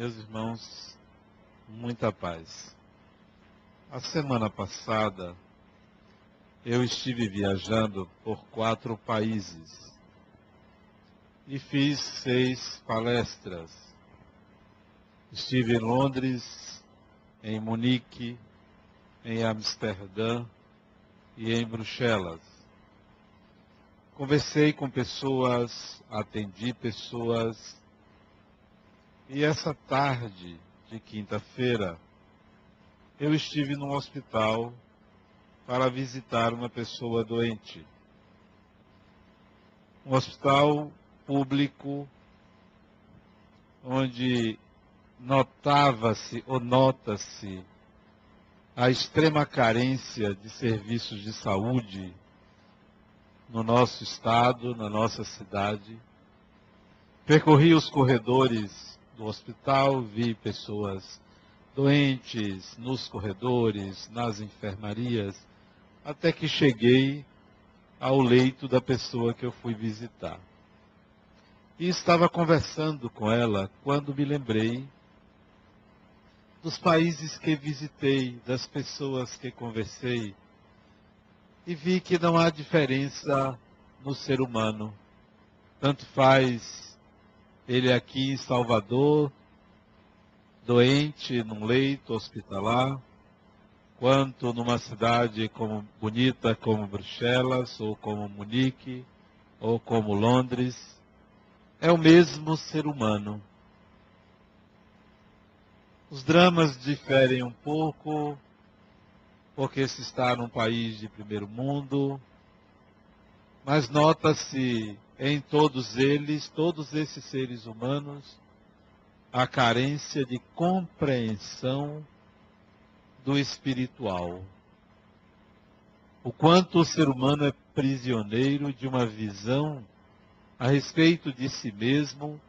Meus irmãos, muita paz. A semana passada, eu estive viajando por quatro países e fiz seis palestras. Estive em Londres, em Munique, em Amsterdã e em Bruxelas. Conversei com pessoas, atendi pessoas, e essa tarde de quinta-feira, eu estive num hospital para visitar uma pessoa doente. Um hospital público onde notava-se ou nota-se a extrema carência de serviços de saúde no nosso estado, na nossa cidade. Percorri os corredores do hospital, vi pessoas doentes nos corredores, nas enfermarias, até que cheguei ao leito da pessoa que eu fui visitar. E estava conversando com ela quando me lembrei dos países que visitei, das pessoas que conversei, e vi que não há diferença no ser humano. Tanto faz ele é aqui em Salvador, doente num leito hospitalar, quanto numa cidade como, bonita como Bruxelas, ou como Munique, ou como Londres. É o mesmo ser humano. Os dramas diferem um pouco, porque se está num país de primeiro mundo, mas nota-se em todos eles, todos esses seres humanos, a carência de compreensão do espiritual. O quanto o ser humano é prisioneiro de uma visão a respeito de si mesmo,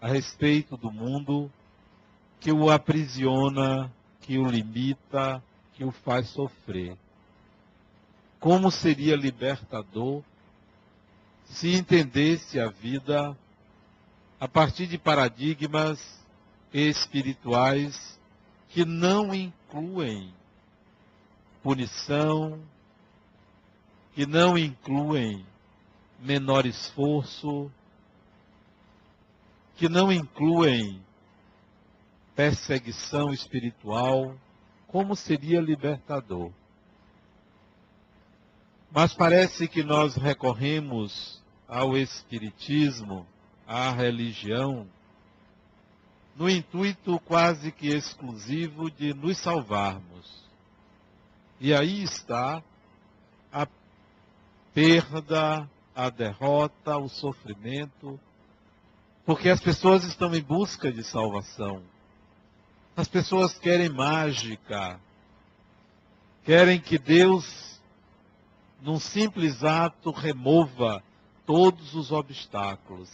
a respeito do mundo, que o aprisiona, que o limita, que o faz sofrer. Como seria libertador se entendesse a vida a partir de paradigmas espirituais que não incluem punição, que não incluem menor esforço, que não incluem perseguição espiritual, como seria libertador. Mas parece que nós recorremos ao Espiritismo, à religião, no intuito quase que exclusivo de nos salvarmos. E aí está a perda, a derrota, o sofrimento, porque as pessoas estão em busca de salvação. As pessoas querem mágica, querem que Deus, num simples ato, remova todos os obstáculos.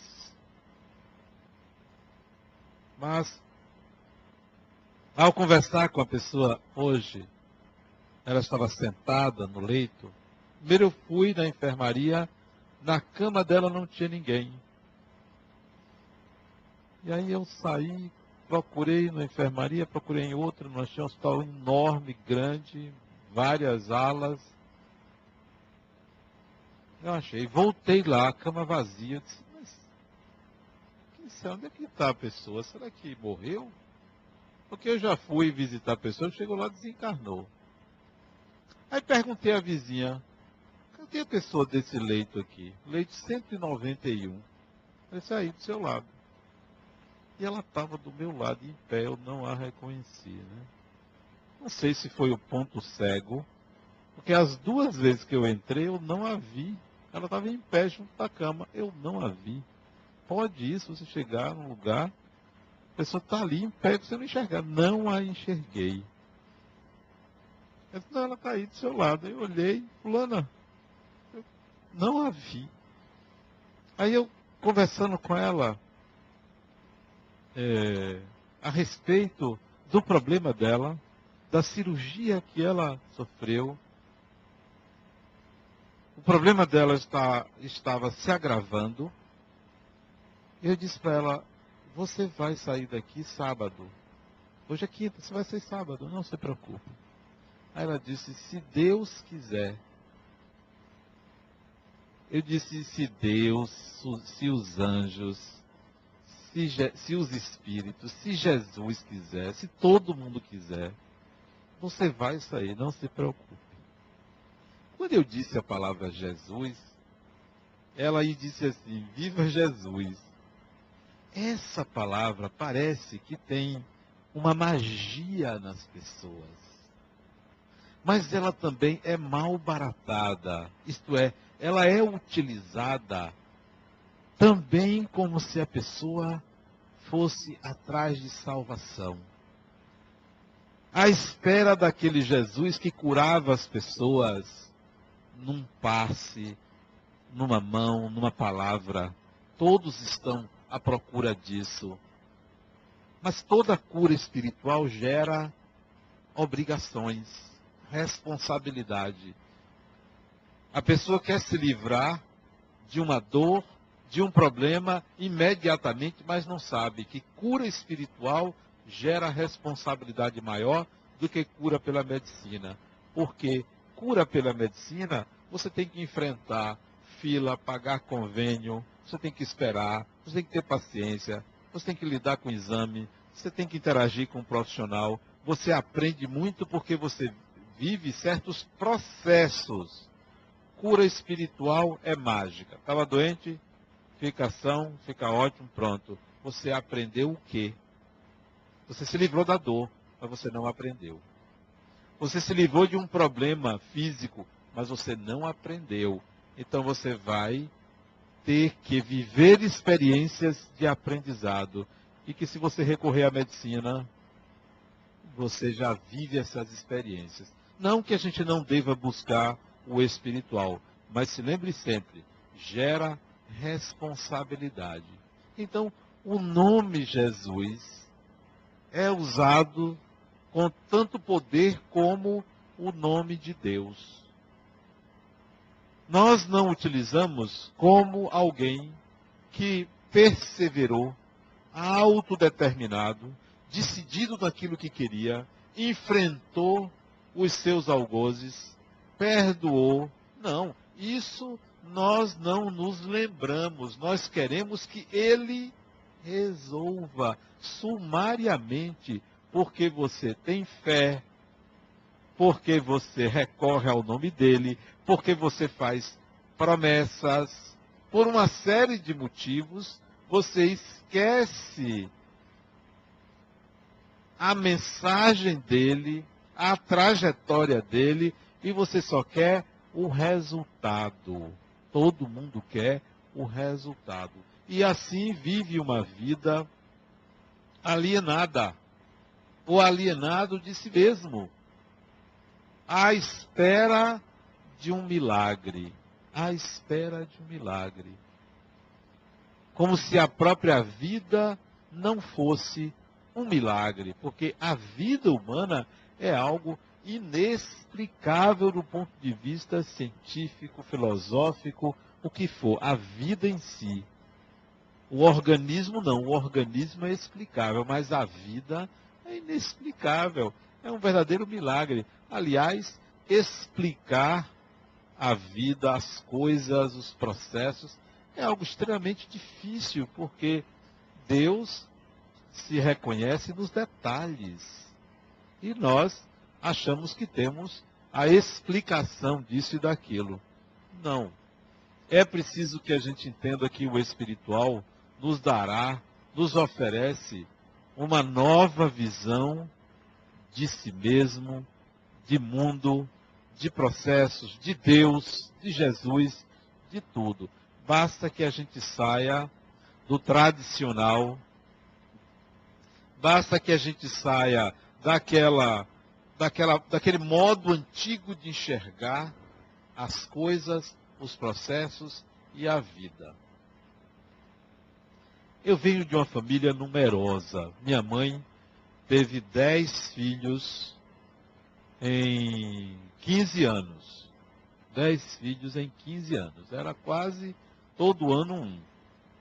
Mas, ao conversar com a pessoa hoje, ela estava sentada no leito. Primeiro eu fui na enfermaria, na cama dela não tinha ninguém. E aí eu saí, procurei na enfermaria, procurei em outra, nós tínhamos um hospital enorme, grande, várias alas. Eu achei. Voltei lá, cama vazia. Disse, mas onde é que está a pessoa? Será que morreu? Porque eu já fui visitar a pessoa, chegou lá desencarnou. Aí perguntei à vizinha, cadê a pessoa desse leito aqui? Leito 191. Eu saí do seu lado. E ela estava do meu lado em pé, eu não a reconheci, né? Não sei se foi o ponto cego, porque as duas vezes que eu entrei eu não a vi. Ela estava em pé junto da cama. Eu não a vi. Pode isso, você chegar num lugar, a pessoa está ali em pé você não enxergar. Não a enxerguei. Eu disse, não, ela está aí do seu lado. Eu olhei, fulana, eu não a vi. Aí eu, conversando com ela, é, a respeito do problema dela, da cirurgia que ela sofreu, o problema dela está, estava se agravando. Eu disse para ela: Você vai sair daqui sábado. Hoje é quinta, você vai sair sábado, não se preocupe. Aí ela disse: Se Deus quiser. Eu disse: Se Deus, se os anjos, se, se os espíritos, se Jesus quiser, se todo mundo quiser, você vai sair, não se preocupe. Quando eu disse a palavra Jesus, ela aí disse assim: Viva Jesus. Essa palavra parece que tem uma magia nas pessoas. Mas ela também é mal baratada, isto é, ela é utilizada também como se a pessoa fosse atrás de salvação. À espera daquele Jesus que curava as pessoas num passe, numa mão, numa palavra. Todos estão à procura disso. Mas toda cura espiritual gera obrigações, responsabilidade. A pessoa quer se livrar de uma dor, de um problema imediatamente, mas não sabe que cura espiritual gera responsabilidade maior do que cura pela medicina. Porque cura pela medicina, você tem que enfrentar fila, pagar convênio, você tem que esperar, você tem que ter paciência, você tem que lidar com o exame, você tem que interagir com o profissional, você aprende muito porque você vive certos processos. Cura espiritual é mágica. Estava doente? Fica ação, fica ótimo, pronto. Você aprendeu o quê? Você se livrou da dor, mas você não aprendeu. Você se livrou de um problema físico, mas você não aprendeu. Então você vai ter que viver experiências de aprendizado. E que se você recorrer à medicina, você já vive essas experiências. Não que a gente não deva buscar o espiritual, mas se lembre sempre, gera responsabilidade. Então, o nome Jesus é usado com tanto poder como o nome de Deus nós não utilizamos como alguém que perseverou, autodeterminado, decidido naquilo que queria, enfrentou os seus algozes, perdoou. Não, isso nós não nos lembramos. Nós queremos que ele resolva sumariamente, porque você tem fé, porque você recorre ao nome dele, porque você faz promessas, por uma série de motivos, você esquece a mensagem dele, a trajetória dele, e você só quer o resultado. Todo mundo quer o resultado. E assim vive uma vida alienada, ou alienado de si mesmo à espera de um milagre. À espera de um milagre. Como se a própria vida não fosse um milagre, porque a vida humana é algo inexplicável do ponto de vista científico, filosófico, o que for. A vida em si. O organismo não, o organismo é explicável, mas a vida é inexplicável. É um verdadeiro milagre. Aliás, explicar a vida, as coisas, os processos, é algo extremamente difícil, porque Deus se reconhece nos detalhes. E nós achamos que temos a explicação disso e daquilo. Não. É preciso que a gente entenda que o espiritual nos dará, nos oferece uma nova visão de si mesmo, de mundo, de processos, de Deus, de Jesus, de tudo. Basta que a gente saia do tradicional, basta que a gente saia daquela, daquela, daquele modo antigo de enxergar as coisas, os processos e a vida. Eu venho de uma família numerosa. Minha mãe teve dez filhos em 15 anos. 10 filhos em 15 anos. Era quase todo ano um.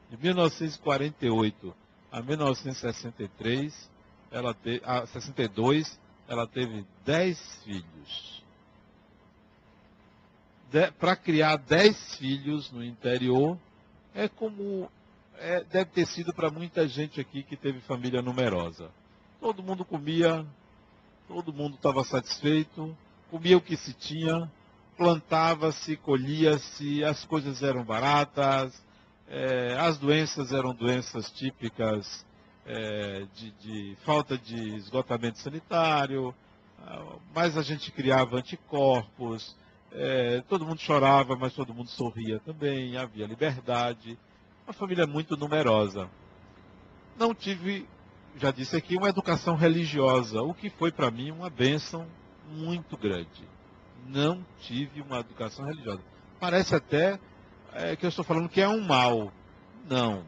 De 1948 a 1963, ela te, a 62, ela teve 10 filhos. Para criar 10 filhos no interior, é como é, deve ter sido para muita gente aqui que teve família numerosa. Todo mundo comia, todo mundo estava satisfeito, comia o que se tinha, plantava-se, colhia-se, as coisas eram baratas, é, as doenças eram doenças típicas é, de, de, falta de esgotamento sanitário, mas a gente criava anticorpos, é, todo mundo chorava, mas todo mundo sorria também, havia liberdade, uma família muito numerosa. Não tive, já disse aqui, uma educação religiosa, o que foi para mim uma bênção muito grande. Não tive uma educação religiosa. Parece até é, que eu estou falando que é um mal. Não.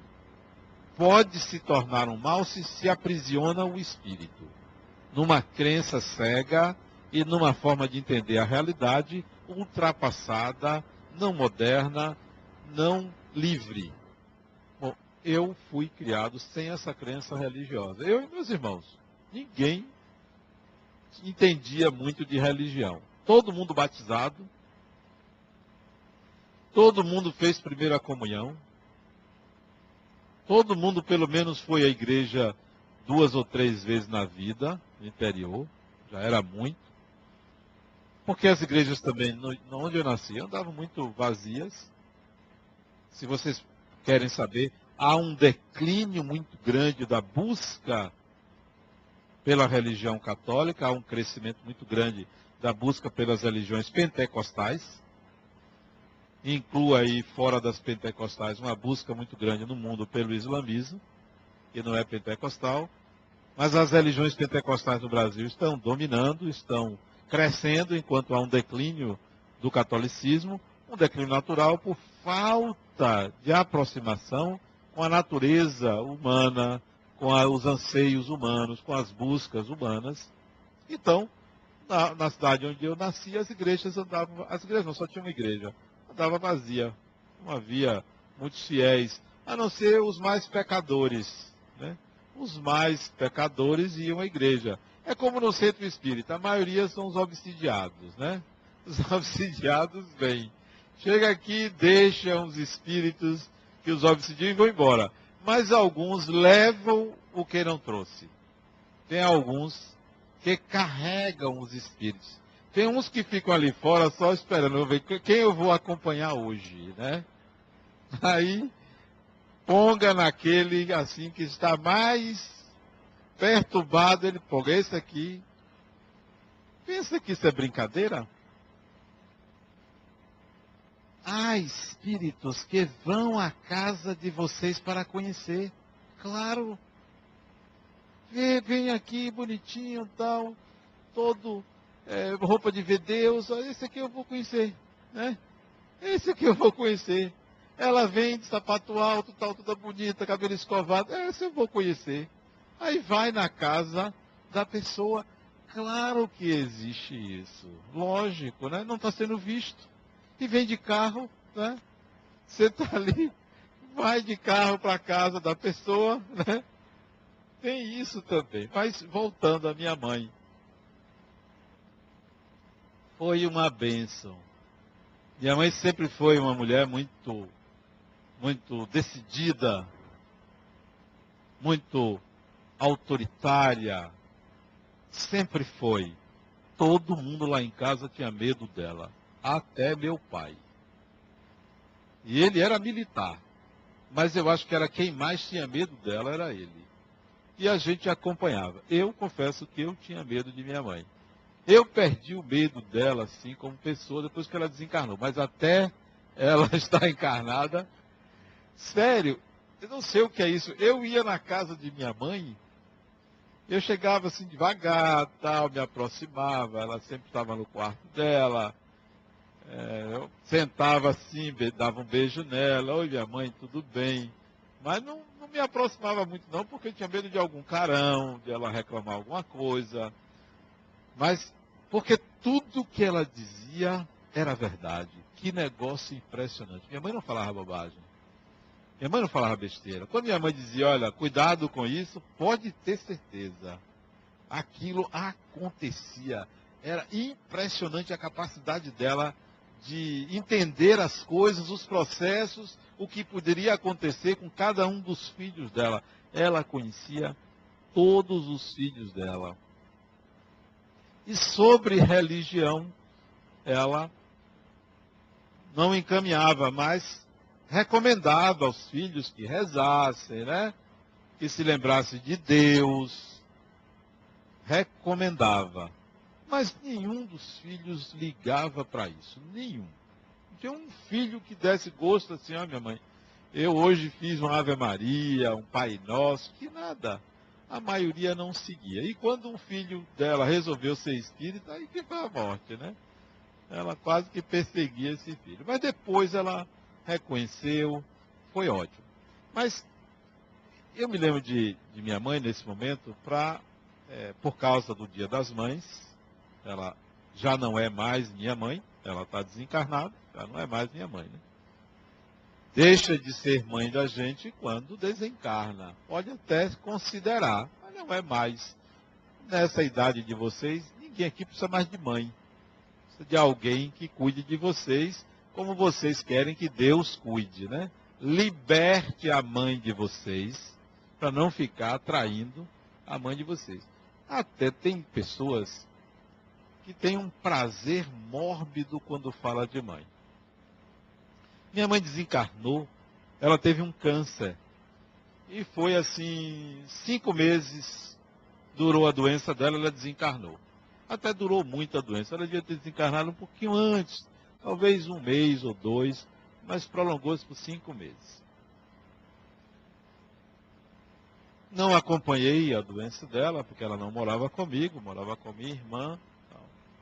Pode se tornar um mal se se aprisiona o espírito. Numa crença cega e numa forma de entender a realidade ultrapassada, não moderna, não livre. Eu fui criado sem essa crença religiosa. Eu e meus irmãos. Ninguém entendia muito de religião. Todo mundo batizado, todo mundo fez primeira comunhão, todo mundo pelo menos foi à igreja duas ou três vezes na vida, no interior, já era muito. Porque as igrejas também, onde eu nasci, andavam muito vazias. Se vocês querem saber, há um declínio muito grande da busca pela religião católica, há um crescimento muito grande da busca pelas religiões pentecostais. Inclua aí, fora das pentecostais, uma busca muito grande no mundo pelo islamismo, que não é pentecostal. Mas as religiões pentecostais no Brasil estão dominando, estão crescendo, enquanto há um declínio do catolicismo, um declínio natural por falta de aproximação com a natureza humana, com a, os anseios humanos, com as buscas humanas. Então, na, na, cidade onde eu nasci, as igrejas andavam, as igrejas não só tinha uma igreja, andava vazia. Não havia muitos fiéis, a não ser os mais pecadores. Né? Os mais pecadores iam à igreja. É como no centro espírita, a maioria são os obsidiados, né? Os obsidiados vêm. Chega aqui, deixam os espíritos que os obsidiam e vão embora mas alguns levam o que não trouxe. Tem alguns que carregam os espíritos. Tem uns que ficam ali fora só esperando ver quem eu vou acompanhar hoje, né? Aí ponga naquele assim que está mais perturbado, ele ponga esse aqui. Pensa que isso é brincadeira? Há espíritos que vão à casa de vocês para conhecer. Claro. Vem, vem aqui bonitinho, tal, todo é, roupa de ver Deus. Esse aqui eu vou conhecer, né? Esse aqui eu vou conhecer. Ela vem de sapato alto, tal, toda bonita, cabelo escovado. Esse eu vou conhecer. Aí vai na casa da pessoa. Claro que existe isso. Lógico, né? Não está sendo visto e vem de carro, né? Você está ali, vai de carro para a casa da pessoa, né? Tem isso também. Mas voltando à minha mãe. Foi uma bênção. Minha mãe sempre foi uma mulher muito, muito decidida, muito autoritária. Sempre foi. Todo mundo lá em casa tinha medo dela até meu pai. E ele era militar, mas eu acho que era quem mais tinha medo dela era ele. E a gente acompanhava. Eu confesso que eu tinha medo de minha mãe. Eu perdi o medo dela, assim, como pessoa, depois que ela desencarnou. Mas até ela estar encarnada, sério, eu não sei o que é isso. Eu ia na casa de minha mãe, eu chegava assim devagar, tal, me aproximava, ela sempre estava no quarto dela, é, eu sentava assim, dava um beijo nela, oi minha mãe, tudo bem. Mas não, não me aproximava muito não, porque eu tinha medo de algum carão, de ela reclamar alguma coisa. Mas porque tudo que ela dizia era verdade. Que negócio impressionante. Minha mãe não falava bobagem. Minha mãe não falava besteira. Quando minha mãe dizia, olha, cuidado com isso, pode ter certeza. Aquilo acontecia. Era impressionante a capacidade dela de entender as coisas, os processos, o que poderia acontecer com cada um dos filhos dela. Ela conhecia todos os filhos dela. E sobre religião, ela não encaminhava, mas recomendava aos filhos que rezassem, né? Que se lembrassem de Deus. Recomendava. Mas nenhum dos filhos ligava para isso. Nenhum. Tinha um filho que desse gosto assim, ó, minha mãe. Eu hoje fiz uma Ave Maria, um Pai Nosso, que nada. A maioria não seguia. E quando um filho dela resolveu ser espírita, aí que foi a morte, né? Ela quase que perseguia esse filho. Mas depois ela reconheceu, foi ótimo. Mas eu me lembro de, de minha mãe nesse momento, pra, é, por causa do Dia das Mães, ela já não é mais minha mãe, ela está desencarnada, já não é mais minha mãe. Né? Deixa de ser mãe da gente quando desencarna. Pode até considerar, mas não é mais. Nessa idade de vocês, ninguém aqui precisa mais de mãe. Precisa de alguém que cuide de vocês como vocês querem que Deus cuide, né? Liberte a mãe de vocês para não ficar traindo a mãe de vocês. Até tem pessoas que tem um prazer mórbido quando fala de mãe. Minha mãe desencarnou, ela teve um câncer. E foi assim, cinco meses durou a doença dela, ela desencarnou. Até durou muito a doença. Ela devia ter desencarnado um pouquinho antes, talvez um mês ou dois, mas prolongou-se por cinco meses. Não acompanhei a doença dela, porque ela não morava comigo, morava com minha irmã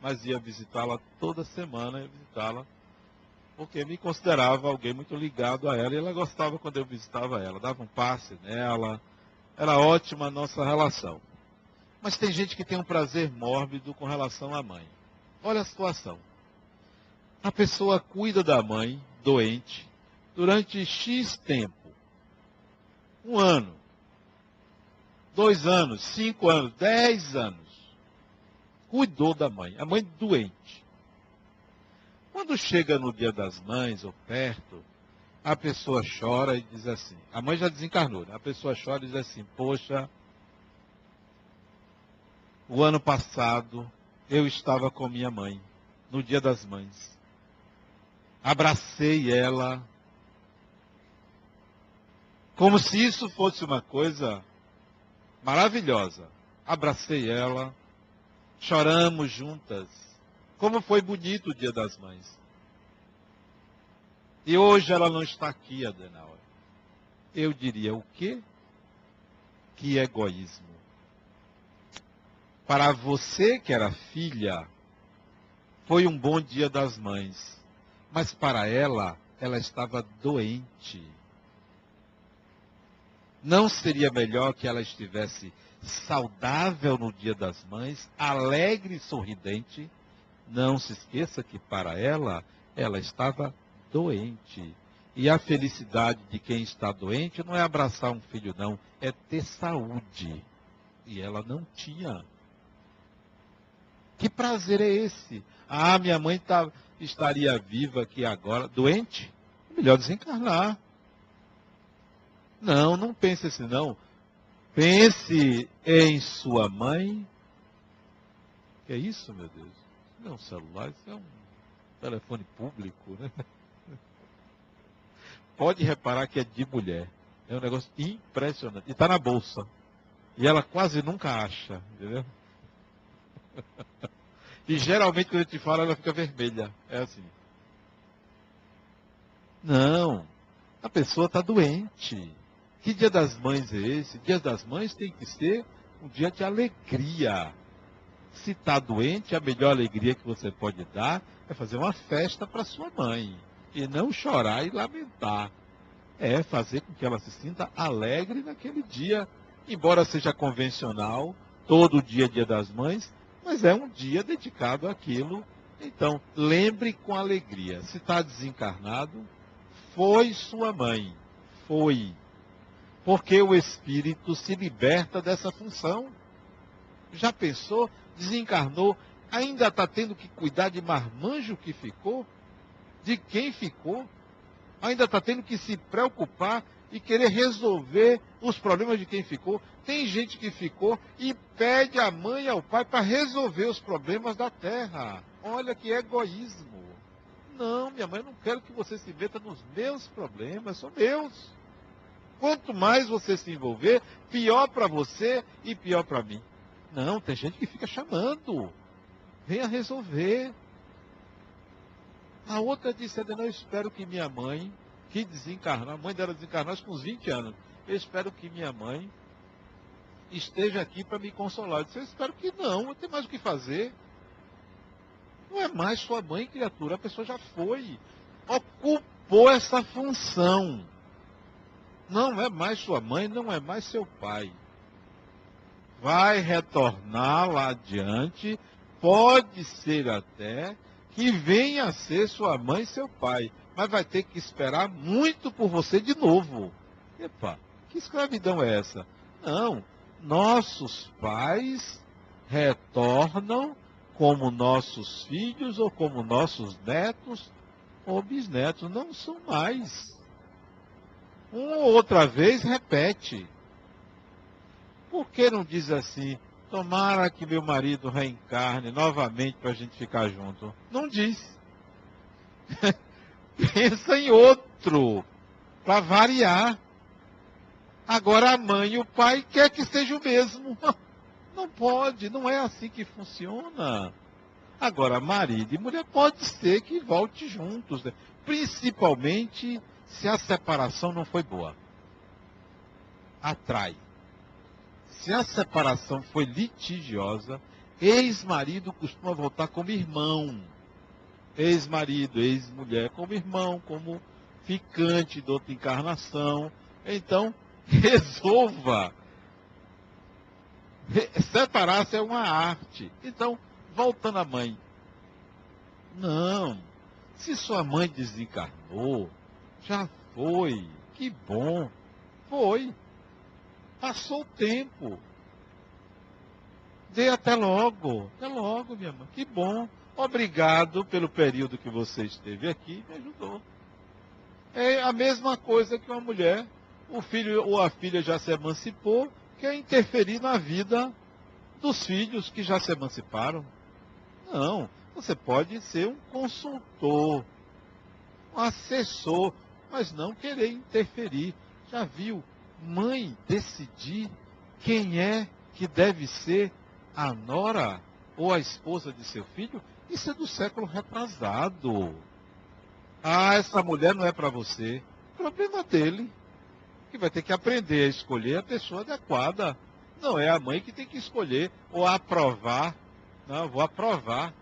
mas ia visitá-la toda semana, ia visitá-la, porque me considerava alguém muito ligado a ela e ela gostava quando eu visitava ela, dava um passe nela, era ótima a nossa relação. Mas tem gente que tem um prazer mórbido com relação à mãe. Olha a situação. A pessoa cuida da mãe doente durante X tempo. Um ano, dois anos, cinco anos, dez anos cuidou da mãe, a mãe doente. Quando chega no dia das mães ou perto, a pessoa chora e diz assim: a mãe já desencarnou, né? a pessoa chora e diz assim: Poxa, o ano passado eu estava com minha mãe, no dia das mães. Abracei ela, como se isso fosse uma coisa maravilhosa. Abracei ela, choramos juntas. Como foi bonito o Dia das Mães. E hoje ela não está aqui, Adenauer. Eu diria o quê? Que egoísmo. Para você que era filha, foi um bom dia das mães. Mas para ela, ela estava doente. Não seria melhor que ela estivesse saudável no Dia das Mães, alegre e sorridente, não se esqueça que para ela, ela estava doente. E a felicidade de quem está doente não é abraçar um filho, não, é ter saúde. E ela não tinha. Que prazer é esse? Ah, minha mãe tá, estaria viva aqui agora, doente? Melhor desencarnar. Não, não pense assim, não. Pense em sua mãe. Que é isso, meu Deus? Não é um celular, isso é um telefone público, né? Pode reparar que é de mulher. É um negócio impressionante. E está na bolsa. E ela quase nunca acha, entendeu? E geralmente quando a gente fala, ela fica vermelha. É assim. Não. A pessoa está doente. Que dia das mães é esse? Dia das mães tem que ser um dia de alegria. Se está doente, a melhor alegria que você pode dar é fazer uma festa para sua mãe. E não chorar e lamentar. É fazer com que ela se sinta alegre naquele dia. Embora seja convencional, todo dia é dia das mães, mas é um dia dedicado àquilo. Então, lembre com alegria. Se está desencarnado, foi sua mãe foi. Porque o espírito se liberta dessa função. Já pensou? Desencarnou, ainda está tendo que cuidar de marmanjo que ficou? De quem ficou? Ainda está tendo que se preocupar e querer resolver os problemas de quem ficou. Tem gente que ficou e pede a mãe e ao pai para resolver os problemas da terra. Olha que egoísmo. Não, minha mãe, eu não quero que você se meta nos meus problemas, são meus. Quanto mais você se envolver, pior para você e pior para mim. Não, tem gente que fica chamando. Venha resolver. A outra disse, eu espero que minha mãe, que desencarnou, a mãe dela desencarnou com uns 20 anos, eu espero que minha mãe esteja aqui para me consolar. Eu disse, eu espero que não, não tem mais o que fazer. Não é mais sua mãe, criatura, a pessoa já foi. Ocupou essa função. Não é mais sua mãe, não é mais seu pai. Vai retornar lá adiante, pode ser até que venha a ser sua mãe e seu pai, mas vai ter que esperar muito por você de novo. Epa, que escravidão é essa? Não, nossos pais retornam como nossos filhos ou como nossos netos ou bisnetos. Não são mais. Uma ou outra vez repete. Por que não diz assim? Tomara que meu marido reencarne novamente para a gente ficar junto. Não diz. Pensa em outro, para variar. Agora a mãe e o pai quer que seja o mesmo. Não pode, não é assim que funciona. Agora, marido e mulher pode ser que volte juntos, né? principalmente se a separação não foi boa. Atrai. Se a separação foi litigiosa, ex-marido costuma voltar como irmão. Ex-marido, ex-mulher como irmão, como ficante de outra encarnação. Então, resolva Separar-se é uma arte. Então, voltando à mãe. Não. Se sua mãe desencarnou, já foi. Que bom. Foi. Passou o tempo. Dê até logo. Até logo, minha mãe. Que bom. Obrigado pelo período que você esteve aqui me ajudou. É a mesma coisa que uma mulher. O filho ou a filha já se emancipou, quer interferir na vida dos filhos que já se emanciparam. Não, você pode ser um consultor, um assessor, mas não querer interferir. Já viu mãe decidir quem é que deve ser a nora ou a esposa de seu filho? Isso é do século retrasado. Ah, essa mulher não é para você. Problema dele que vai ter que aprender a escolher a pessoa adequada. Não é a mãe que tem que escolher ou aprovar. Não, vou aprovar.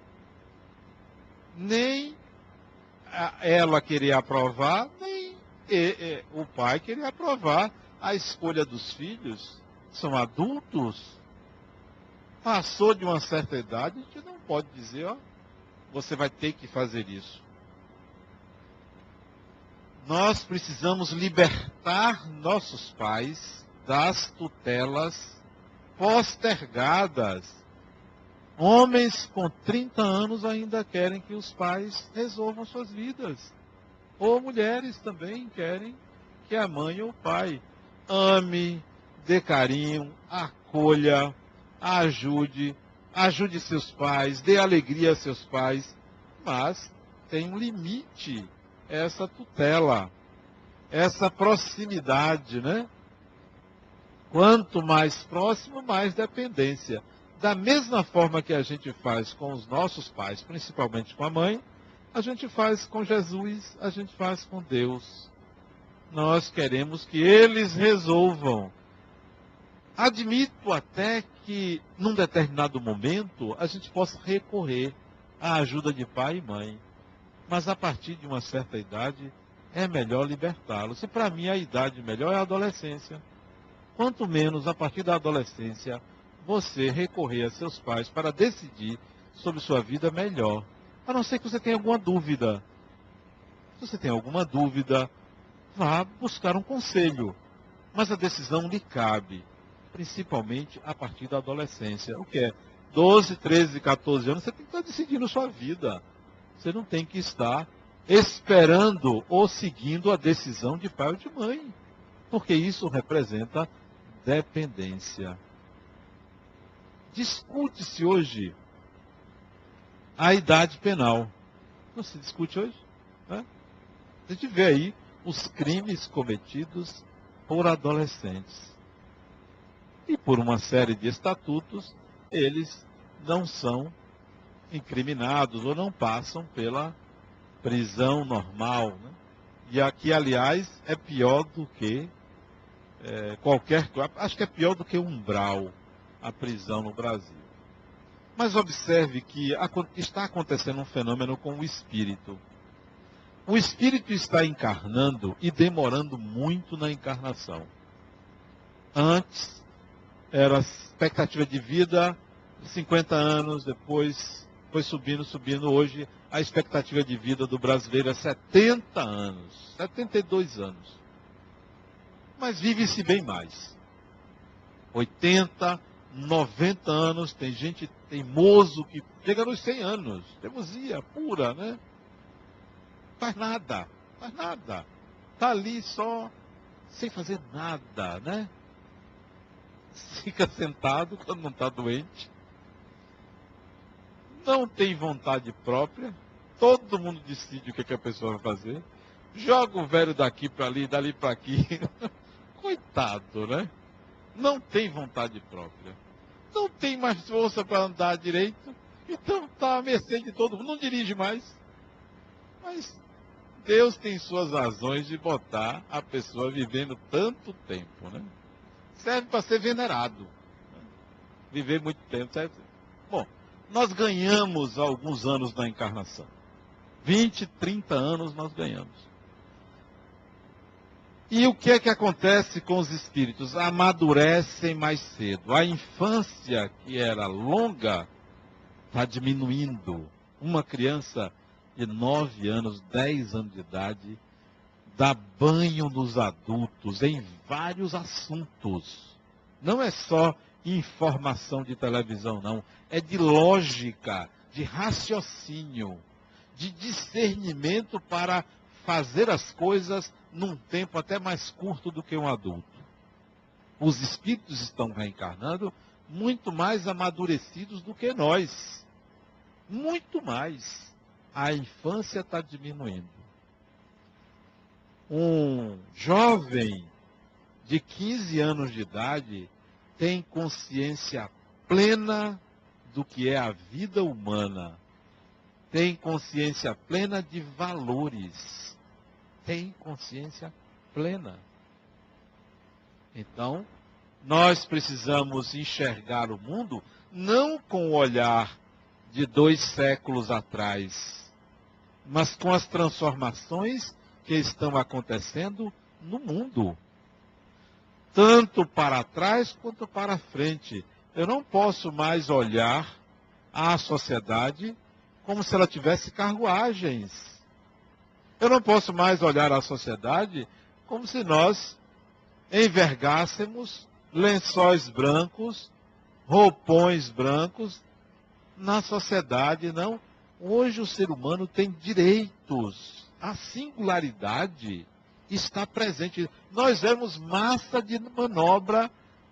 Nem ela querer aprovar, nem o pai querer aprovar. A escolha dos filhos são adultos. Passou de uma certa idade, a gente não pode dizer, ó, você vai ter que fazer isso nós precisamos libertar nossos pais das tutelas postergadas. Homens com 30 anos ainda querem que os pais resolvam suas vidas. Ou mulheres também querem que a mãe ou o pai ame, dê carinho, acolha, ajude, ajude seus pais, dê alegria a seus pais. Mas tem um limite essa tutela, essa proximidade, né? Quanto mais próximo, mais dependência. Da mesma forma que a gente faz com os nossos pais, principalmente com a mãe, a gente faz com Jesus, a gente faz com Deus. Nós queremos que eles resolvam. Admito até que, num determinado momento, a gente possa recorrer à ajuda de pai e mãe. Mas a partir de uma certa idade, é melhor libertá-los. E para mim a idade melhor é a adolescência. Quanto menos a partir da adolescência você recorrer a seus pais para decidir sobre sua vida melhor. A não ser que você tenha alguma dúvida. Se você tem alguma dúvida, vá buscar um conselho. Mas a decisão lhe cabe, principalmente a partir da adolescência. O que é? 12, 13, 14 anos, você tem que estar decidindo sua vida. Você não tem que estar esperando ou seguindo a decisão de pai ou de mãe. Porque isso representa dependência. Discute-se hoje a idade penal. Não se discute hoje? Né? A gente vê aí os crimes cometidos por adolescentes. E por uma série de estatutos, eles não são incriminados ou não passam pela prisão normal. Né? E aqui, aliás, é pior do que é, qualquer. Acho que é pior do que umbral a prisão no Brasil. Mas observe que está acontecendo um fenômeno com o espírito. O espírito está encarnando e demorando muito na encarnação. Antes, era expectativa de vida 50 anos, depois foi subindo, subindo. Hoje, a expectativa de vida do brasileiro é 70 anos, 72 anos. Mas vive-se bem mais. 80, 90 anos, tem gente teimoso que chega nos 100 anos. Teimosia pura, né? Faz nada, faz nada. Está ali só sem fazer nada, né? Fica sentado quando não está doente. Não tem vontade própria. Todo mundo decide o que, que a pessoa vai fazer. Joga o velho daqui para ali, dali para aqui. Coitado, né? Não tem vontade própria não tem mais força para andar direito, então está à mercê de todo mundo, não dirige mais. Mas Deus tem suas razões de botar a pessoa vivendo tanto tempo, né? Serve para ser venerado. Né? Viver muito tempo serve. Bom, nós ganhamos alguns anos na encarnação. 20, 30 anos nós ganhamos. E o que é que acontece com os espíritos? Amadurecem mais cedo. A infância, que era longa, está diminuindo. Uma criança de 9 anos, 10 anos de idade, dá banho nos adultos em vários assuntos. Não é só informação de televisão, não. É de lógica, de raciocínio, de discernimento para fazer as coisas num tempo até mais curto do que um adulto. Os espíritos estão reencarnando muito mais amadurecidos do que nós. Muito mais. A infância está diminuindo. Um jovem de 15 anos de idade tem consciência plena do que é a vida humana. Tem consciência plena de valores tem consciência plena. Então, nós precisamos enxergar o mundo não com o olhar de dois séculos atrás, mas com as transformações que estão acontecendo no mundo. Tanto para trás quanto para frente. Eu não posso mais olhar a sociedade como se ela tivesse carruagens eu não posso mais olhar a sociedade como se nós envergássemos lençóis brancos, roupões brancos na sociedade, não. Hoje o ser humano tem direitos. A singularidade está presente. Nós vemos massa de manobra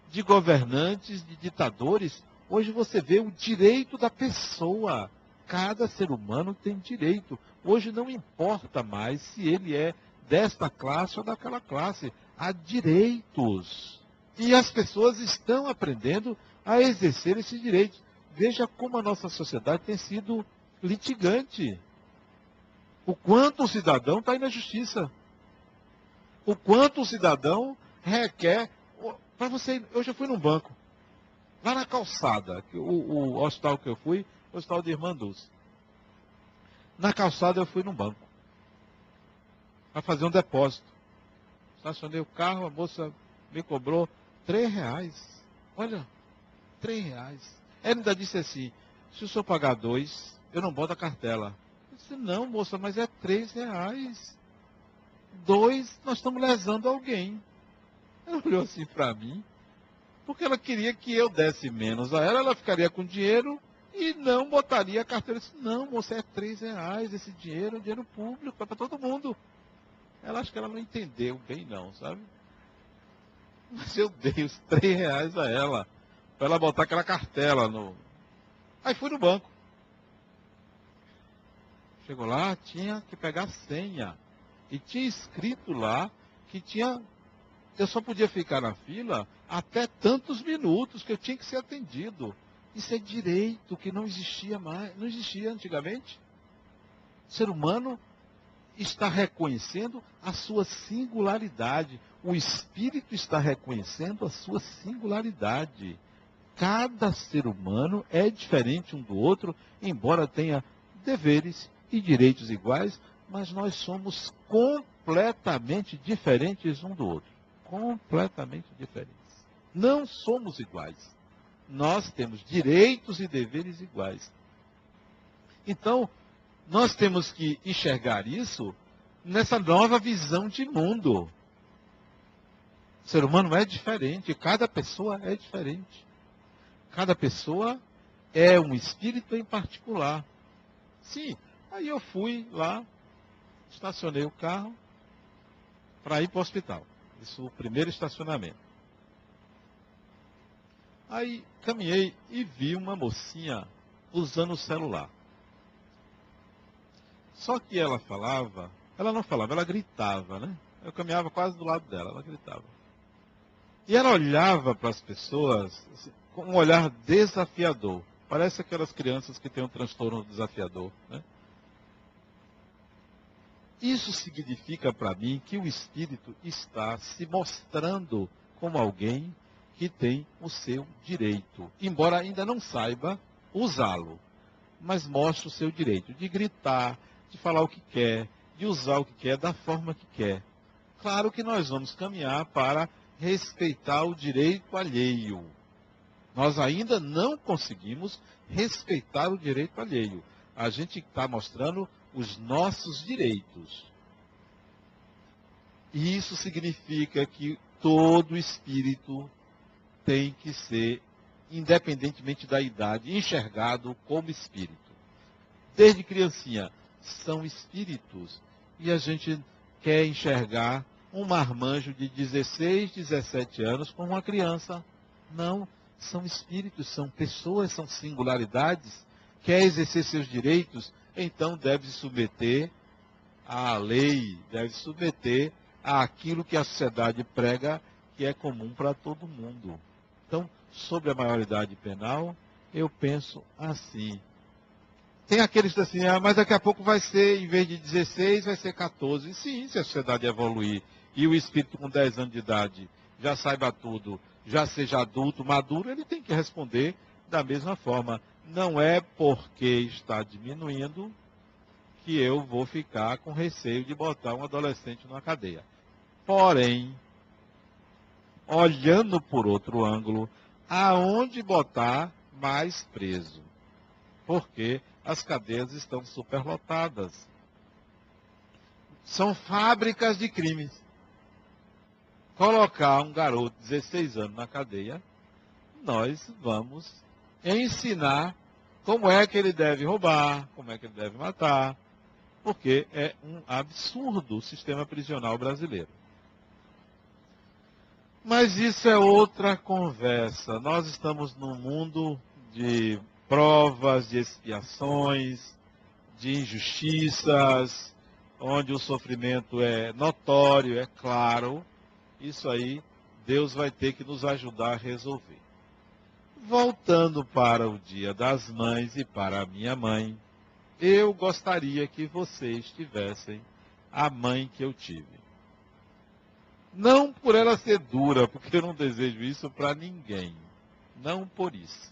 de governantes, de ditadores. Hoje você vê o direito da pessoa. Cada ser humano tem direito. Hoje não importa mais se ele é desta classe ou daquela classe. Há direitos. E as pessoas estão aprendendo a exercer esses direitos. Veja como a nossa sociedade tem sido litigante. O quanto o cidadão está na justiça. O quanto o cidadão requer. Para você, eu já fui num banco. Lá na calçada, o, o hospital que eu fui, o de Irmã Dulce. Na calçada eu fui num banco. Para fazer um depósito. Estacionei o carro, a moça me cobrou três reais. Olha, três reais. Ela ainda disse assim, se o senhor pagar dois, eu não boto a cartela. Eu disse, não, moça, mas é três reais. Dois, nós estamos lesando alguém. Ela olhou assim para mim, porque ela queria que eu desse menos a ela, ela ficaria com dinheiro e não botaria a carteira. Disse, não, moça, é três reais esse dinheiro, é dinheiro público, é para todo mundo. Ela acho que ela não entendeu bem não, sabe? Mas eu dei os três reais a ela, para ela botar aquela cartela no. Aí fui no banco. Chegou lá, tinha que pegar senha. E tinha escrito lá que tinha. Eu só podia ficar na fila até tantos minutos que eu tinha que ser atendido. Isso é direito que não existia mais, não existia antigamente. O ser humano está reconhecendo a sua singularidade. O espírito está reconhecendo a sua singularidade. Cada ser humano é diferente um do outro, embora tenha deveres e direitos iguais, mas nós somos completamente diferentes um do outro. Completamente diferentes. Não somos iguais. Nós temos direitos e deveres iguais. Então, nós temos que enxergar isso nessa nova visão de mundo. O ser humano é diferente, cada pessoa é diferente. Cada pessoa é um espírito em particular. Sim, aí eu fui lá, estacionei o carro para ir para o hospital. Isso o primeiro estacionamento. Aí caminhei e vi uma mocinha usando o celular. Só que ela falava, ela não falava, ela gritava, né? Eu caminhava quase do lado dela, ela gritava. E ela olhava para as pessoas assim, com um olhar desafiador. Parece aquelas crianças que têm um transtorno desafiador. Né? Isso significa para mim que o espírito está se mostrando como alguém que tem o seu direito, embora ainda não saiba usá-lo, mas mostra o seu direito de gritar, de falar o que quer, de usar o que quer, da forma que quer. Claro que nós vamos caminhar para respeitar o direito alheio. Nós ainda não conseguimos respeitar o direito alheio. A gente está mostrando os nossos direitos. E isso significa que todo espírito tem que ser, independentemente da idade, enxergado como espírito. Desde criancinha, são espíritos. E a gente quer enxergar um marmanjo de 16, 17 anos como uma criança. Não, são espíritos, são pessoas, são singularidades. Quer exercer seus direitos, então deve se submeter à lei, deve se submeter àquilo que a sociedade prega que é comum para todo mundo. Então, sobre a maioridade penal, eu penso assim. Tem aqueles que assim, ah, mas daqui a pouco vai ser, em vez de 16, vai ser 14. Sim, se a sociedade evoluir e o espírito com 10 anos de idade já saiba tudo, já seja adulto, maduro, ele tem que responder da mesma forma. Não é porque está diminuindo que eu vou ficar com receio de botar um adolescente numa cadeia. Porém, olhando por outro ângulo, aonde botar mais preso? Porque as cadeias estão superlotadas. São fábricas de crimes colocar um garoto de 16 anos na cadeia, nós vamos ensinar como é que ele deve roubar, como é que ele deve matar, porque é um absurdo o sistema prisional brasileiro. Mas isso é outra conversa. Nós estamos num mundo de provas, de expiações, de injustiças, onde o sofrimento é notório, é claro, isso aí Deus vai ter que nos ajudar a resolver. Voltando para o Dia das Mães e para a minha mãe, eu gostaria que vocês tivessem a mãe que eu tive. Não por ela ser dura, porque eu não desejo isso para ninguém. Não por isso.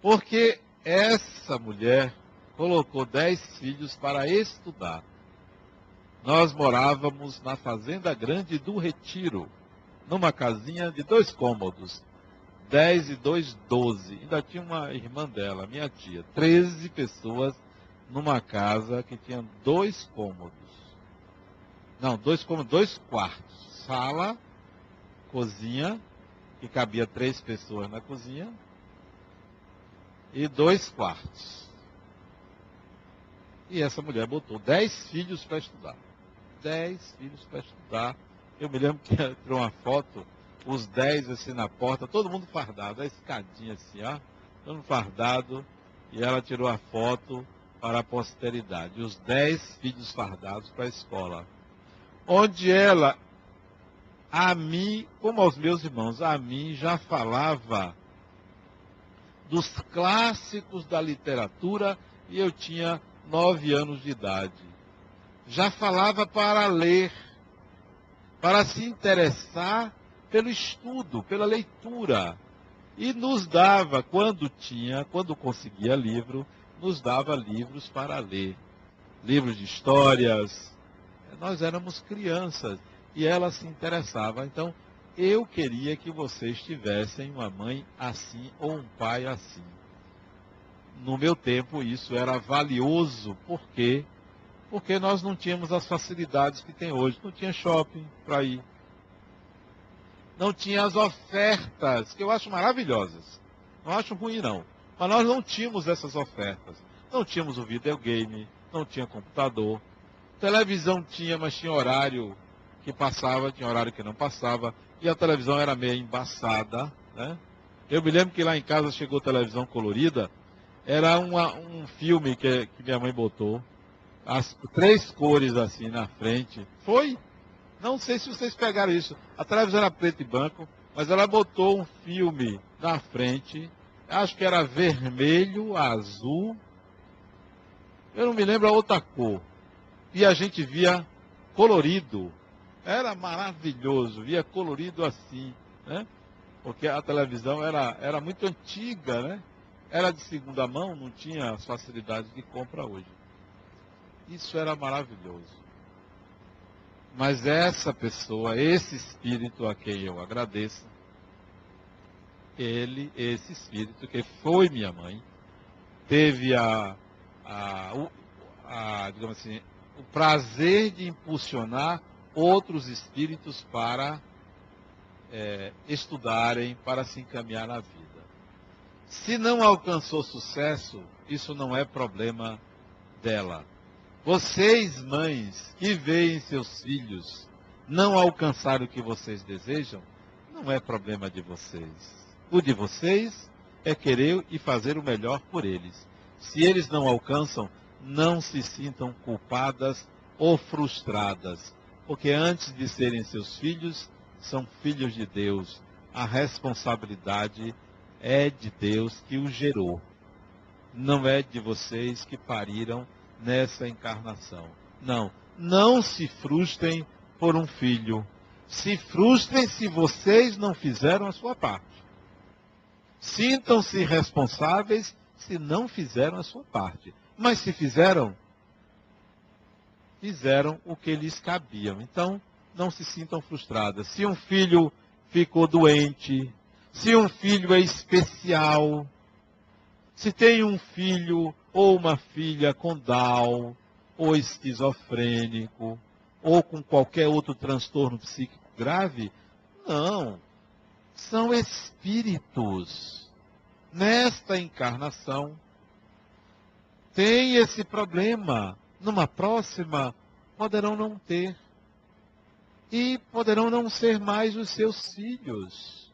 Porque essa mulher colocou dez filhos para estudar nós morávamos na Fazenda Grande do Retiro, numa casinha de dois cômodos. Dez e dois, doze. Ainda tinha uma irmã dela, minha tia. Treze pessoas numa casa que tinha dois cômodos. Não, dois como dois quartos. Sala, cozinha, que cabia três pessoas na cozinha, e dois quartos. E essa mulher botou dez filhos para estudar. Dez filhos para estudar. Eu me lembro que entrou uma foto, os dez assim na porta, todo mundo fardado, a escadinha assim, ó, todo mundo fardado, e ela tirou a foto para a posteridade. Os dez filhos fardados para a escola. Onde ela, a mim, como aos meus irmãos, a mim já falava dos clássicos da literatura e eu tinha nove anos de idade. Já falava para ler, para se interessar pelo estudo, pela leitura. E nos dava, quando tinha, quando conseguia livro, nos dava livros para ler. Livros de histórias. Nós éramos crianças e ela se interessava. Então, eu queria que vocês tivessem uma mãe assim ou um pai assim. No meu tempo, isso era valioso, por quê? Porque nós não tínhamos as facilidades que tem hoje. Não tinha shopping para ir. Não tinha as ofertas, que eu acho maravilhosas. Não acho ruim, não. Mas nós não tínhamos essas ofertas. Não tínhamos o videogame, não tinha computador. Televisão tinha, mas tinha horário que passava, tinha horário que não passava e a televisão era meio embaçada. Né? Eu me lembro que lá em casa chegou televisão colorida, era uma, um filme que, que minha mãe botou, as três cores assim na frente. Foi? Não sei se vocês pegaram isso. A televisão era preto e branco, mas ela botou um filme na frente, acho que era vermelho, azul, eu não me lembro a outra cor. E a gente via colorido. Era maravilhoso, via colorido assim, né? Porque a televisão era, era muito antiga, né? Era de segunda mão, não tinha as facilidades de compra hoje. Isso era maravilhoso. Mas essa pessoa, esse espírito a quem eu agradeço, ele, esse espírito que foi minha mãe, teve a, a, a, digamos assim, o prazer de impulsionar outros espíritos para é, estudarem, para se encaminhar na vida. Se não alcançou sucesso, isso não é problema dela. Vocês, mães, que veem seus filhos não alcançar o que vocês desejam, não é problema de vocês. O de vocês é querer e fazer o melhor por eles. Se eles não alcançam, não se sintam culpadas ou frustradas porque antes de serem seus filhos, são filhos de Deus. A responsabilidade é de Deus que os gerou. Não é de vocês que pariram nessa encarnação. Não. Não se frustrem por um filho. Se frustrem se vocês não fizeram a sua parte. Sintam-se responsáveis se não fizeram a sua parte. Mas se fizeram, fizeram o que lhes cabiam. Então, não se sintam frustradas. Se um filho ficou doente, se um filho é especial, se tem um filho ou uma filha com Down, ou esquizofrênico, ou com qualquer outro transtorno psíquico grave, não. São espíritos. Nesta encarnação, tem esse problema numa próxima, poderão não ter. E poderão não ser mais os seus filhos.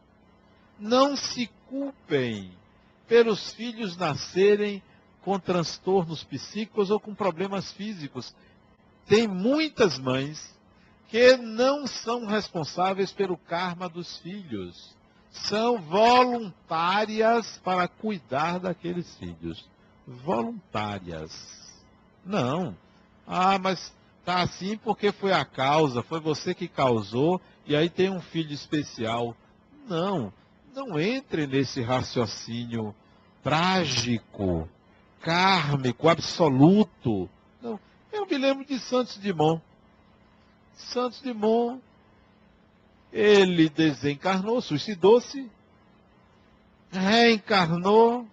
Não se culpem pelos filhos nascerem com transtornos psíquicos ou com problemas físicos. Tem muitas mães que não são responsáveis pelo karma dos filhos. São voluntárias para cuidar daqueles filhos. Voluntárias. Não. Ah, mas tá assim porque foi a causa, foi você que causou, e aí tem um filho especial. Não. Não entre nesse raciocínio trágico, kármico, absoluto. Não. Eu me lembro de Santos Dumont. Santos Dumont, ele desencarnou, suicidou-se, reencarnou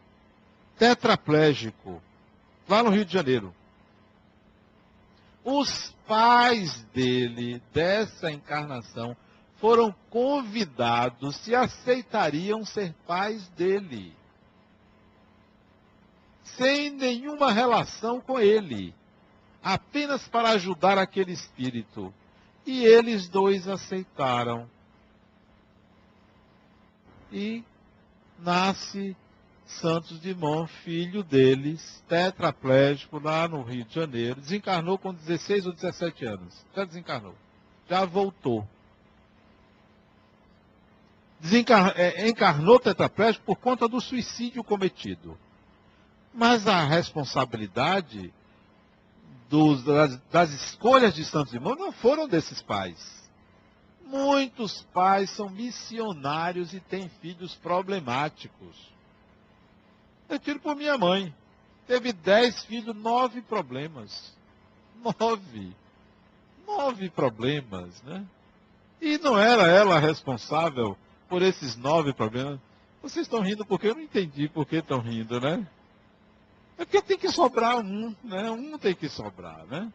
tetraplégico, lá no Rio de Janeiro. os pais dele, dessa encarnação, foram convidados se aceitariam ser pais dele. Sem nenhuma relação com ele. Apenas para ajudar aquele espírito. E eles dois aceitaram. E nasce Santos Dumont, filho deles, tetraplégico lá no Rio de Janeiro. Desencarnou com 16 ou 17 anos. Já desencarnou. Já voltou. Desencar... É, encarnou tetraplégico por conta do suicídio cometido. Mas a responsabilidade dos, das, das, escolhas de Santos Dumont não foram desses pais. Muitos pais são missionários e têm filhos problemáticos. Eu tiro por minha mãe. Teve dez filhos, nove problemas. Nove. Nove problemas, né? E não era ela responsável por esses nove problemas. Vocês estão rindo porque eu não entendi por que estão rindo, né? É porque tem que sobrar um, né? Um tem que sobrar, né?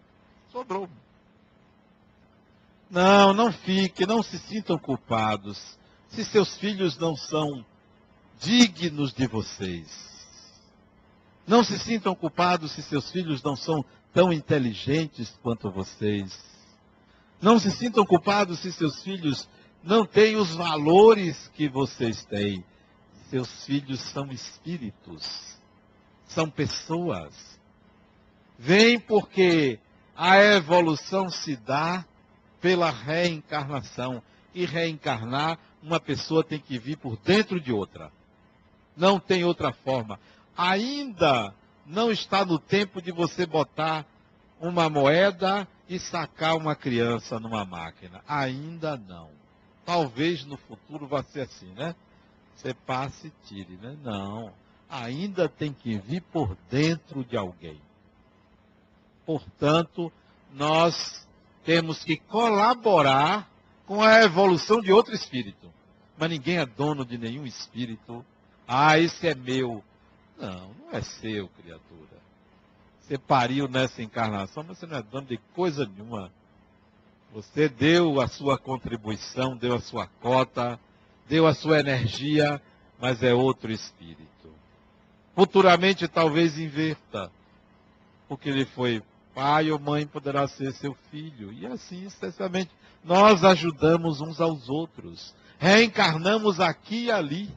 Sobrou. Não, não fiquem, não se sintam culpados se seus filhos não são dignos de vocês. Não se sintam culpados se seus filhos não são tão inteligentes quanto vocês. Não se sintam culpados se seus filhos não têm os valores que vocês têm. Seus filhos são espíritos, são pessoas. Vem porque a evolução se dá pela reencarnação. E reencarnar, uma pessoa tem que vir por dentro de outra. Não tem outra forma ainda não está no tempo de você botar uma moeda e sacar uma criança numa máquina. Ainda não. Talvez no futuro vá ser assim, né? Você passe e tire, né? Não. Ainda tem que vir por dentro de alguém. Portanto, nós temos que colaborar com a evolução de outro espírito. Mas ninguém é dono de nenhum espírito. Ah, esse é meu. Não, não é seu, criatura. Você pariu nessa encarnação, mas você não é dono de coisa nenhuma. Você deu a sua contribuição, deu a sua cota, deu a sua energia, mas é outro espírito. Futuramente talvez inverta, porque ele foi pai ou mãe, poderá ser seu filho. E assim, excessivamente, nós ajudamos uns aos outros. Reencarnamos aqui e ali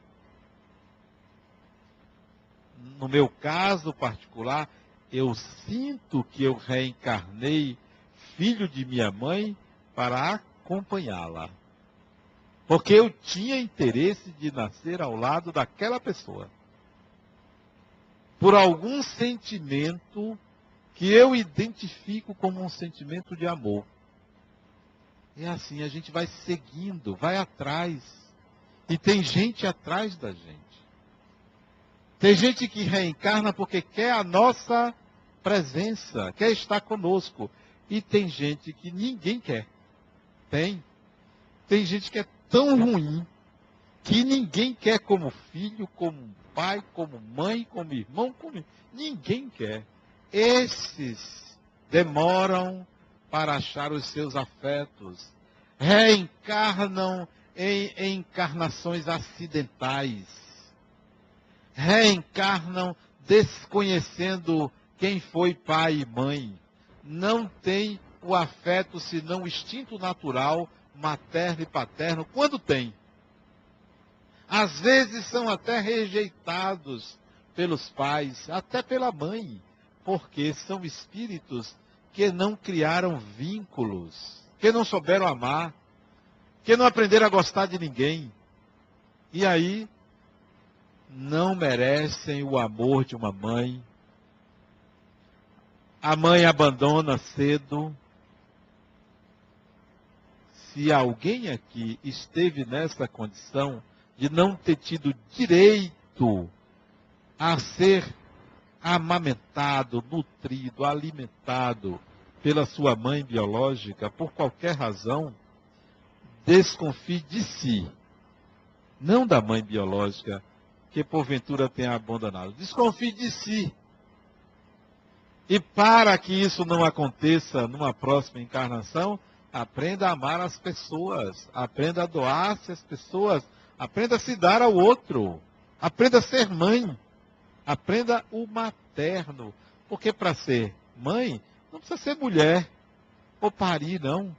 no meu caso particular, eu sinto que eu reencarnei filho de minha mãe para acompanhá-la. Porque eu tinha interesse de nascer ao lado daquela pessoa. Por algum sentimento que eu identifico como um sentimento de amor. É assim, a gente vai seguindo, vai atrás. E tem gente atrás da gente. Tem gente que reencarna porque quer a nossa presença, quer estar conosco. E tem gente que ninguém quer. Tem. Tem gente que é tão ruim que ninguém quer como filho, como pai, como mãe, como irmão, como ninguém quer. Esses demoram para achar os seus afetos, reencarnam em encarnações acidentais reencarnam desconhecendo quem foi pai e mãe. Não tem o afeto senão o instinto natural, materno e paterno, quando tem. Às vezes são até rejeitados pelos pais, até pela mãe, porque são espíritos que não criaram vínculos, que não souberam amar, que não aprenderam a gostar de ninguém. E aí não merecem o amor de uma mãe. A mãe abandona cedo. Se alguém aqui esteve nessa condição de não ter tido direito a ser amamentado, nutrido, alimentado pela sua mãe biológica, por qualquer razão, desconfie de si, não da mãe biológica, que porventura tenha abandonado. Desconfie de si. E para que isso não aconteça numa próxima encarnação, aprenda a amar as pessoas, aprenda a doar-se às pessoas, aprenda a se dar ao outro, aprenda a ser mãe, aprenda o materno. Porque para ser mãe, não precisa ser mulher ou parir, não.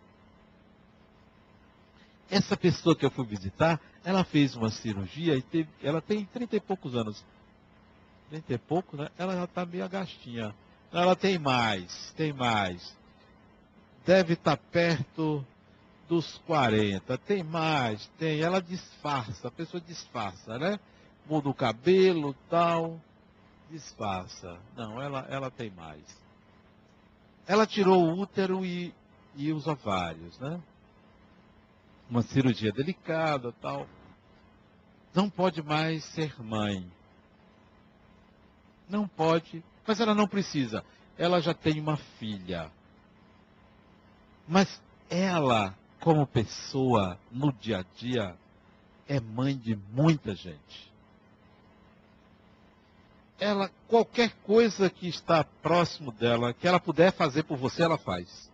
Essa pessoa que eu fui visitar, ela fez uma cirurgia e teve, ela tem 30 e poucos anos. 30 e pouco, né? Ela já está meio agastinha. Ela tem mais, tem mais. Deve estar tá perto dos 40. Tem mais, tem. Ela disfarça, a pessoa disfarça, né? Muda o cabelo tal, disfarça. Não, ela, ela tem mais. Ela tirou o útero e, e os ovários, né? Uma cirurgia delicada tal. Não pode mais ser mãe. Não pode mas ela não precisa. Ela já tem uma filha. Mas ela, como pessoa, no dia a dia, é mãe de muita gente. Ela, qualquer coisa que está próximo dela, que ela puder fazer por você, ela faz.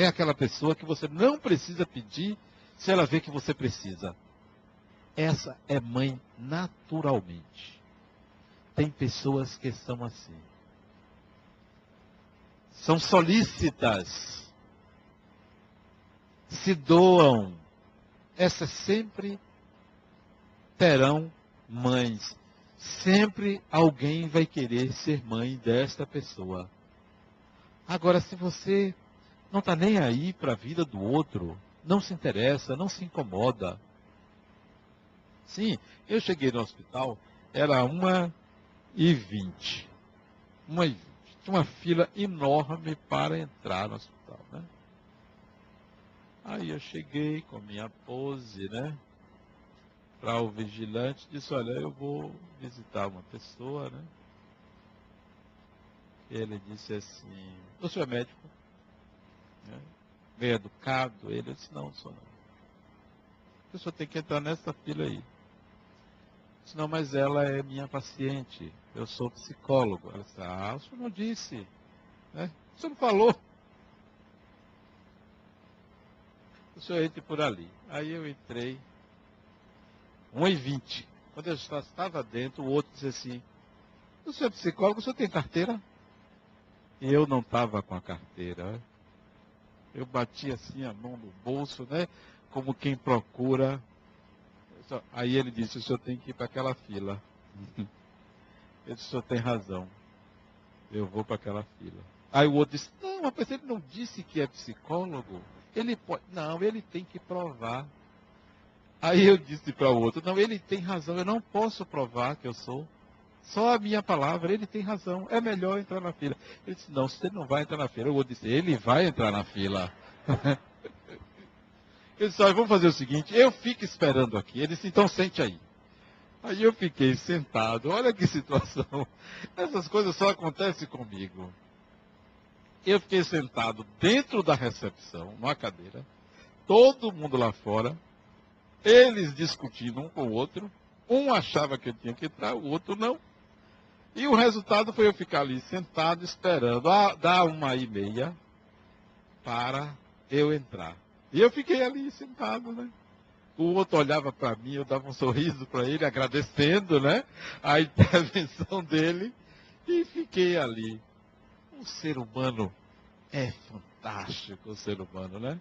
É aquela pessoa que você não precisa pedir se ela vê que você precisa. Essa é mãe naturalmente tem pessoas que são assim. São solícitas. Se doam. Essas sempre terão mães. Sempre alguém vai querer ser mãe desta pessoa. Agora, se você não está nem aí para a vida do outro, não se interessa, não se incomoda. Sim, eu cheguei no hospital, era uma e 20. Uma e 20. Tinha uma fila enorme para entrar no hospital, né? Aí eu cheguei com minha pose, né? Para o vigilante, disse, olha, eu vou visitar uma pessoa, né? Ele disse assim, o senhor é médico? Né? Bem educado, ele disse, não, sou não. A pessoa tem que entrar nessa fila aí. Disse, não, mas ela é minha paciente. Eu sou psicólogo. Ela disse, ah, o senhor não disse. Né? O senhor não falou. O senhor entre por ali. Aí eu entrei. 1h20. Quando eu estava dentro, o outro disse assim, o senhor é psicólogo, o senhor tem carteira? E eu não estava com a carteira. Eu bati assim a mão no bolso, né? Como quem procura Aí ele disse, o senhor tem que ir para aquela fila. Ele disse, o senhor tem razão. Eu vou para aquela fila. Aí o outro disse, não, mas ele não disse que é psicólogo. Ele pode. Não, ele tem que provar. Aí eu disse para o outro, não, ele tem razão, eu não posso provar que eu sou. Só a minha palavra, ele tem razão, é melhor entrar na fila. Ele disse, não, você não vai entrar na fila. Outro disse, ele vai entrar na fila. Ele disse, vamos fazer o seguinte, eu fico esperando aqui. Ele disse, então sente aí. Aí eu fiquei sentado, olha que situação. Essas coisas só acontecem comigo. Eu fiquei sentado dentro da recepção, numa cadeira, todo mundo lá fora, eles discutindo um com o outro, um achava que eu tinha que entrar, o outro não. E o resultado foi eu ficar ali sentado esperando dar uma e meia para eu entrar. E eu fiquei ali sentado, né? O outro olhava para mim, eu dava um sorriso para ele, agradecendo, né? A intervenção dele. E fiquei ali. O ser humano é fantástico, o ser humano, né?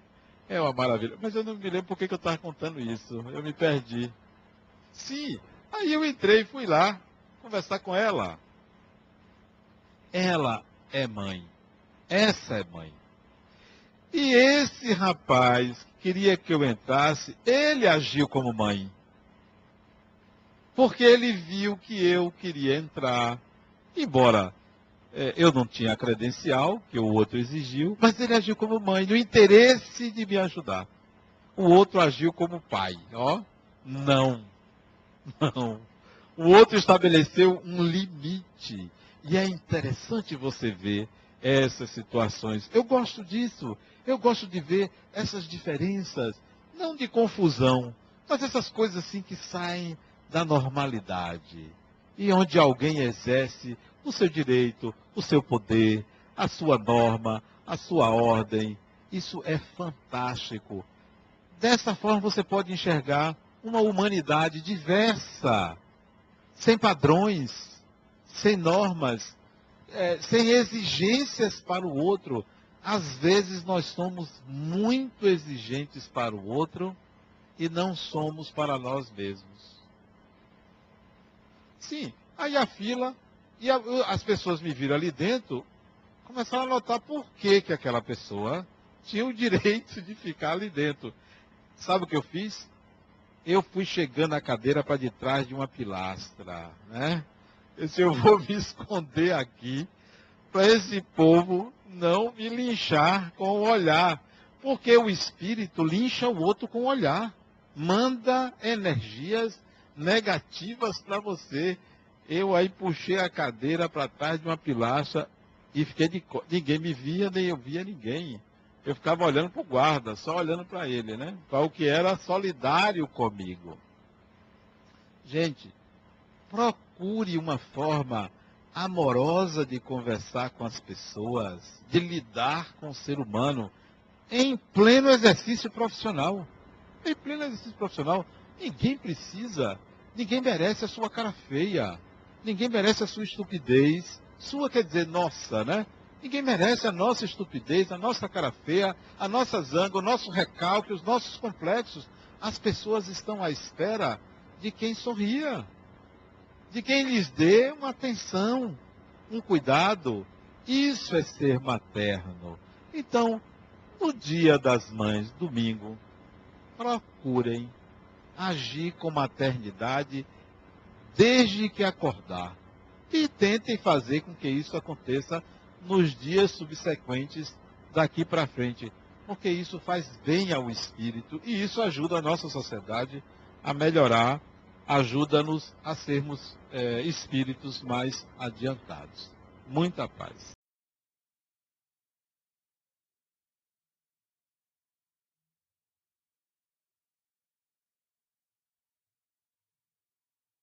É uma maravilha. Mas eu não me lembro por que eu estava contando isso. Eu me perdi. Sim, aí eu entrei, fui lá conversar com ela. Ela é mãe. Essa é mãe. E esse rapaz queria que eu entrasse, ele agiu como mãe. Porque ele viu que eu queria entrar. Embora é, eu não tinha a credencial que o outro exigiu, mas ele agiu como mãe, no interesse de me ajudar. O outro agiu como pai. Ó, não, não. O outro estabeleceu um limite. E é interessante você ver essas situações. Eu gosto disso. Eu gosto de ver essas diferenças, não de confusão, mas essas coisas assim que saem da normalidade. e onde alguém exerce o seu direito, o seu poder, a sua norma, a sua ordem. Isso é fantástico. Dessa forma você pode enxergar uma humanidade diversa, sem padrões, sem normas, é, sem exigências para o outro. Às vezes nós somos muito exigentes para o outro e não somos para nós mesmos. Sim, aí a fila, e a, as pessoas me viram ali dentro, começaram a notar por que, que aquela pessoa tinha o direito de ficar ali dentro. Sabe o que eu fiz? Eu fui chegando a cadeira para de trás de uma pilastra, né? Eu disse, eu vou me esconder aqui para esse povo não me linchar com o olhar. Porque o espírito lincha o outro com o olhar. Manda energias negativas para você. Eu aí puxei a cadeira para trás de uma pilastra e fiquei de ninguém me via, nem eu via ninguém. Eu ficava olhando para o guarda, só olhando para ele, né? Para o que era solidário comigo. Gente, procure uma forma amorosa de conversar com as pessoas, de lidar com o ser humano em pleno exercício profissional. Em pleno exercício profissional, ninguém precisa, ninguém merece a sua cara feia, ninguém merece a sua estupidez. Sua quer dizer nossa, né? Ninguém merece a nossa estupidez, a nossa cara feia, a nossa zanga, o nosso recalque, os nossos complexos. As pessoas estão à espera de quem sorria de quem lhes dê uma atenção, um cuidado. Isso é ser materno. Então, no dia das mães, domingo, procurem agir com maternidade desde que acordar. E tentem fazer com que isso aconteça nos dias subsequentes daqui para frente, porque isso faz bem ao espírito e isso ajuda a nossa sociedade a melhorar ajuda-nos a sermos é, espíritos mais adiantados. Muita paz.